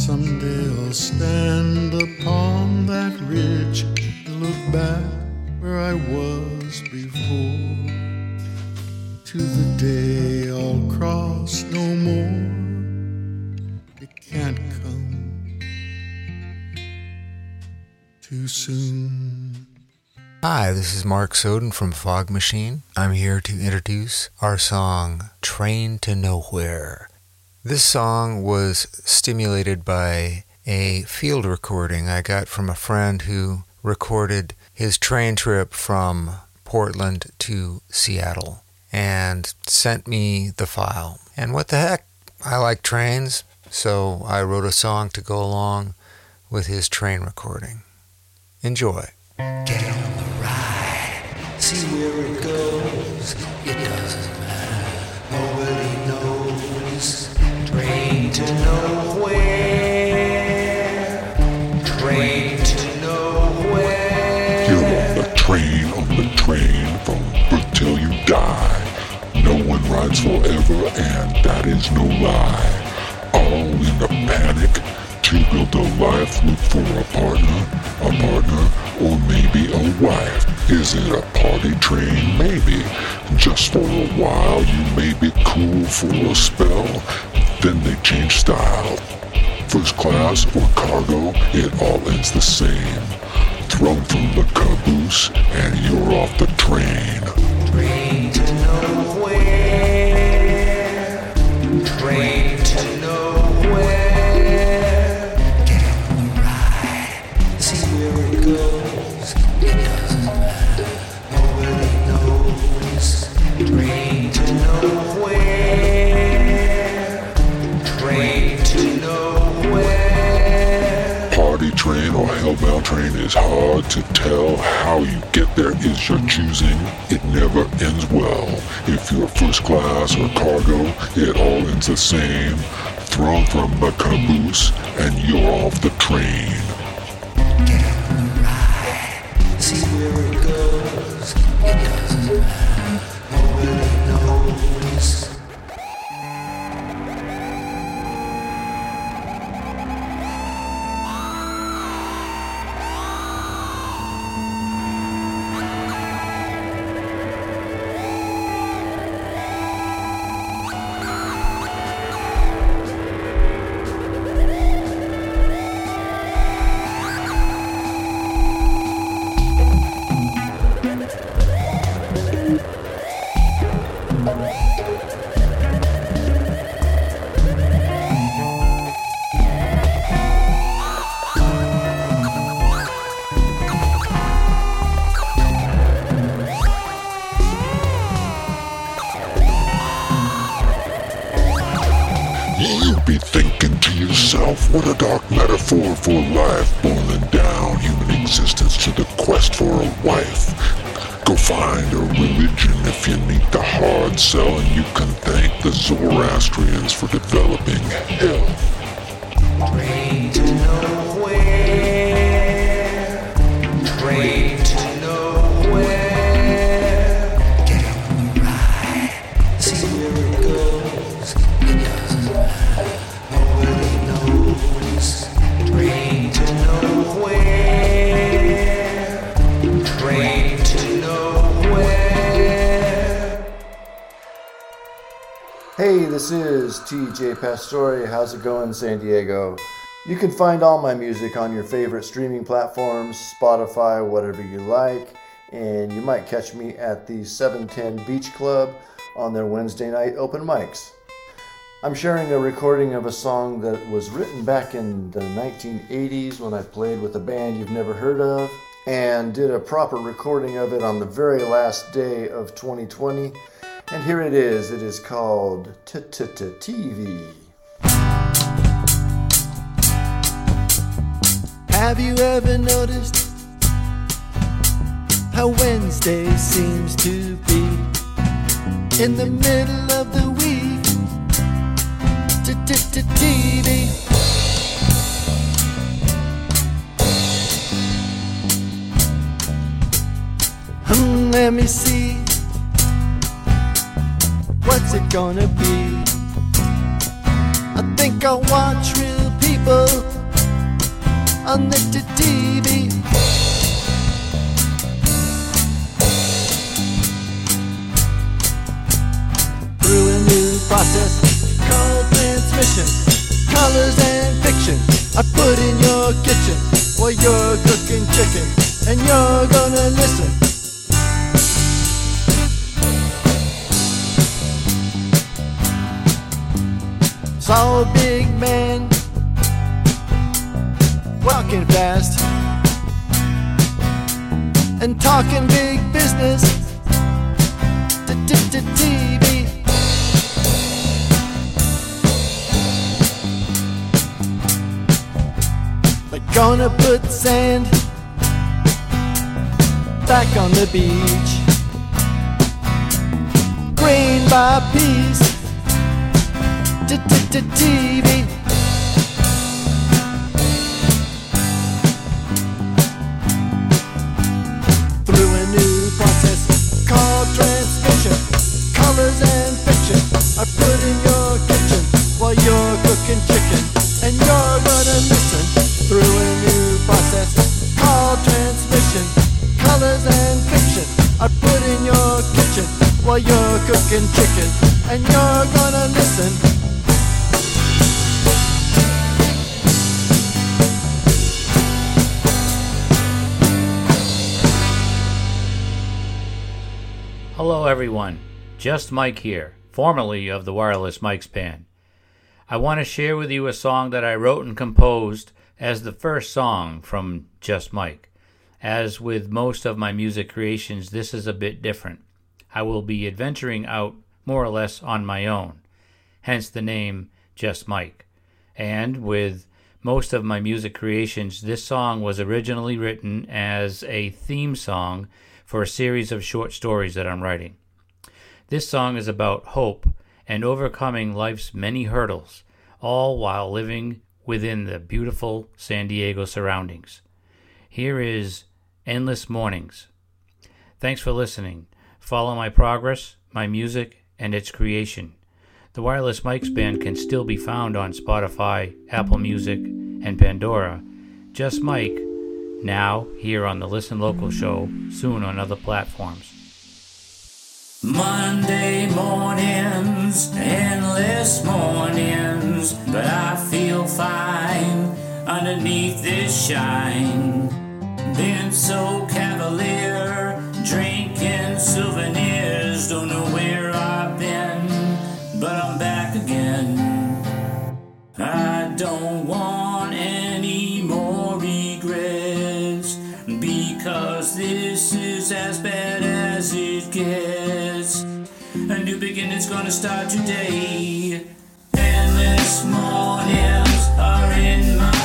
Someday I'll stand upon that ridge and look back where I was before to the day I'll cross no more. It can't come too soon. Hi, this is Mark Soden from Fog Machine. I'm here to introduce our song Train to Nowhere. This song was stimulated by a field recording I got from a friend who recorded his train trip from Portland to Seattle and sent me the file. And what the heck? I like trains, so I wrote a song to go along with his train recording. Enjoy. Get on the ride, see where it goes, it doesn't to nowhere. Train to nowhere. You're on the train, on the train from birth till you die. No one rides forever, and that is no lie. All in a panic to build a life, look for a partner, a partner, or maybe a wife. Is it a party train? Maybe. Just for a while, you may be cool for a spell, then they change style. First class or cargo, it all ends the same. Thrown from the caboose, and you're off the train. Train to nowhere. Train train or hellbound train is hard to tell. How you get there is your choosing. It never ends well. If you're first class or cargo, it all ends the same. thrown from the caboose, and you're off the train. See where it goes. Pastore. How's it going, San Diego? You can find all my music on your favorite streaming platforms, Spotify, whatever you like, and you might catch me at the 710 Beach Club on their Wednesday night open mics. I'm sharing a recording of a song that was written back in the 1980s when I played with a band you've never heard of and did a proper recording of it on the very last day of 2020. And here it is. It is called TV. Have you ever noticed how Wednesday seems to be in the middle of the week? TV. Hmm, let me see. What's it gonna be? I think I'll watch real people on the TV. Through a new process called transmission, colors and fiction. I put in your kitchen while you're cooking chicken, and you're gonna listen. Saw a big man walking fast and talking big business. To TV. They're gonna put sand back on the beach, grain by piece TV. through a new process called transmission. Colors and fiction I put in your kitchen while you're cooking chicken, and you're gonna listen through a new process called transmission. Colors and fiction I put in your kitchen while you're cooking chicken, and you're gonna listen. Hello, everyone. Just Mike here, formerly of the Wireless Mike's Band. I want to share with you a song that I wrote and composed as the first song from Just Mike. As with most of my music creations, this is a bit different. I will be adventuring out more or less on my own, hence the name Just Mike. And with most of my music creations, this song was originally written as a theme song for a series of short stories that I'm writing. This song is about hope and overcoming life's many hurdles, all while living within the beautiful San Diego surroundings. Here is Endless Mornings. Thanks for listening. Follow my progress, my music, and its creation. The Wireless Mics Band can still be found on Spotify, Apple Music, and Pandora. Just Mike, now here on the Listen Local show, soon on other platforms. Monday mornings, endless mornings, but I feel fine underneath this shine. Been so cavalier, drinking souvenirs, don't know where I've been, but I'm back again. I don't want A new beginning's gonna start today. Endless mornings are in my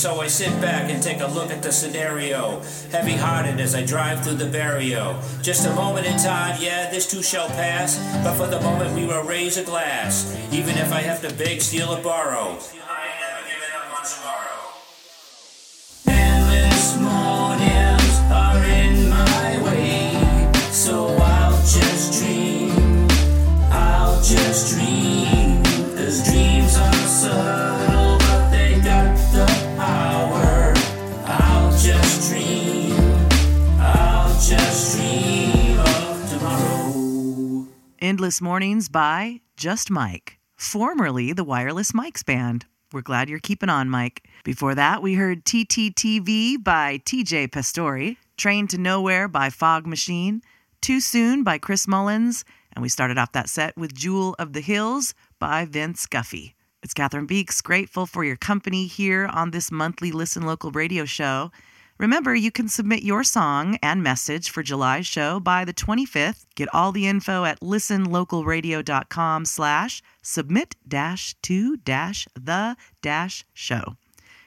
So I sit back and take a look at the scenario. Heavy hearted as I drive through the barrio. Just a moment in time, yeah, this too shall pass. But for the moment, we will raise a glass. Even if I have to beg, steal, or borrow. Endless Mornings by Just Mike, formerly the Wireless Mics Band. We're glad you're keeping on, Mike. Before that, we heard TTTV by TJ Pastori, Train to Nowhere by Fog Machine, Too Soon by Chris Mullins, and we started off that set with Jewel of the Hills by Vince Guffey. It's Cathryn Beeks, grateful for your company here on this monthly Listen Local radio show. Remember, you can submit your song and message for July's show by the 25th. Get all the info at listenlocalradio.com slash submit dash to dash the dash show.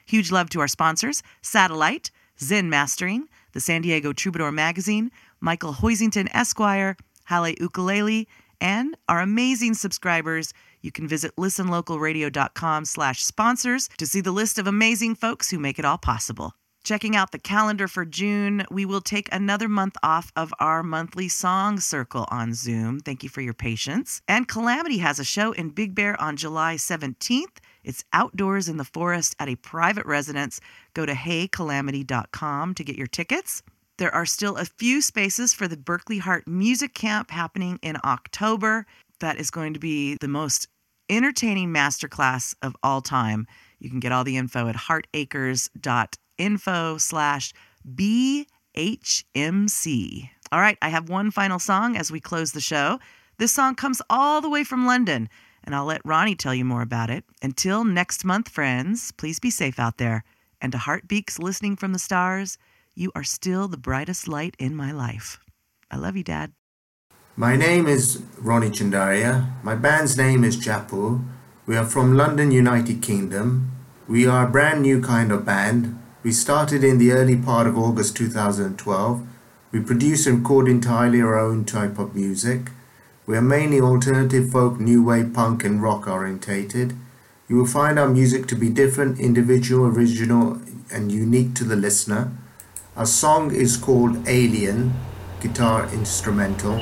Huge love to our sponsors, Satellite, Zen Mastering, the San Diego Troubadour Magazine, Michael Hoisington Esquire, Halle Ukulele, and our amazing subscribers. You can visit listenlocalradio.com slash sponsors to see the list of amazing folks who make it all possible. Checking out the calendar for June, we will take another month off of our monthly song circle on Zoom. Thank you for your patience. And Calamity has a show in Big Bear on July 17th. It's outdoors in the forest at a private residence. Go to heycalamity.com to get your tickets. There are still a few spaces for the Berkley Hart Music Camp happening in October. That is going to be the most entertaining masterclass of all time. You can get all the info at hartacres.info slash BHMC. All right, I have one final song as we close the show. This song comes all the way from London, and I'll let Ronnie tell you more about it. Until next month, friends, please be safe out there And to Heartbeaks listening from the stars, you are still the brightest light in my life. I love you, Dad. My name is Ronnie Chandaria. My band's name is Japu. We are from London, United Kingdom. We are a brand new kind of band. We started in the early part of August 2012. We produce and record entirely our own type of music. We are mainly alternative folk, new wave, punk, and rock orientated. You will find our music to be different, individual, original, and unique to the listener. Our song is called Alien, guitar instrumental.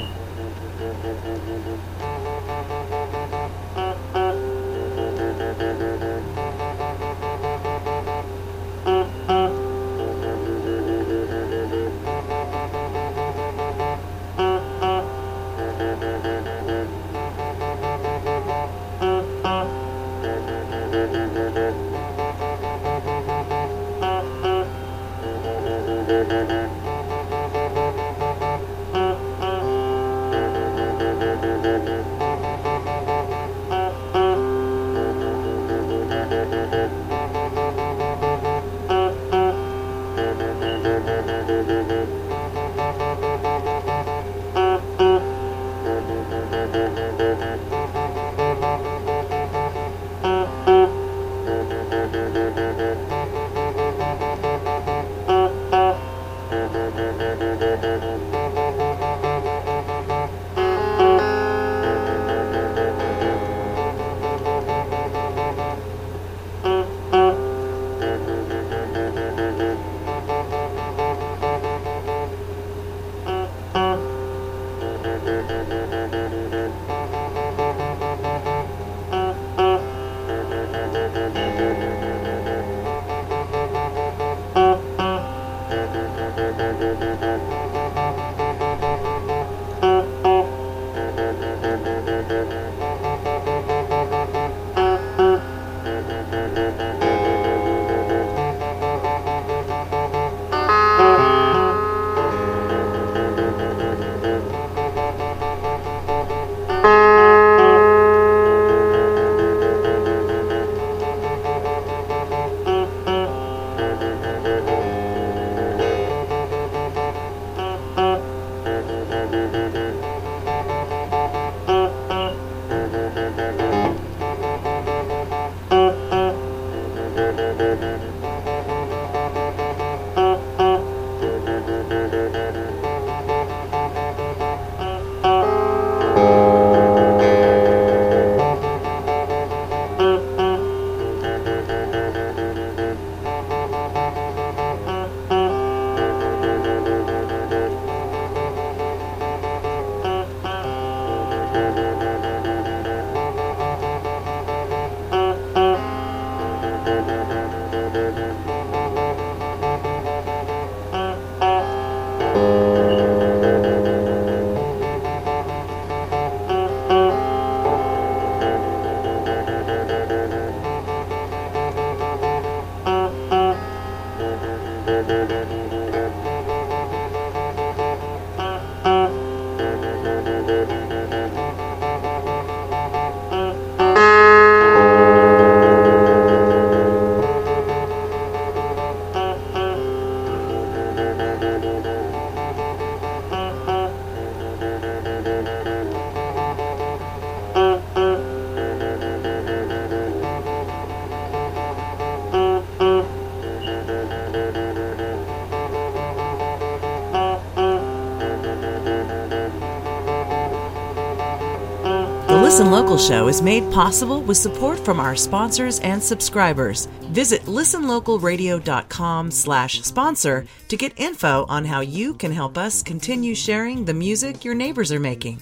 Local show is made possible with support from our sponsors and subscribers. Visit listenlocalradio.com slash sponsor to get info on how you can help us continue sharing the music your neighbors are making.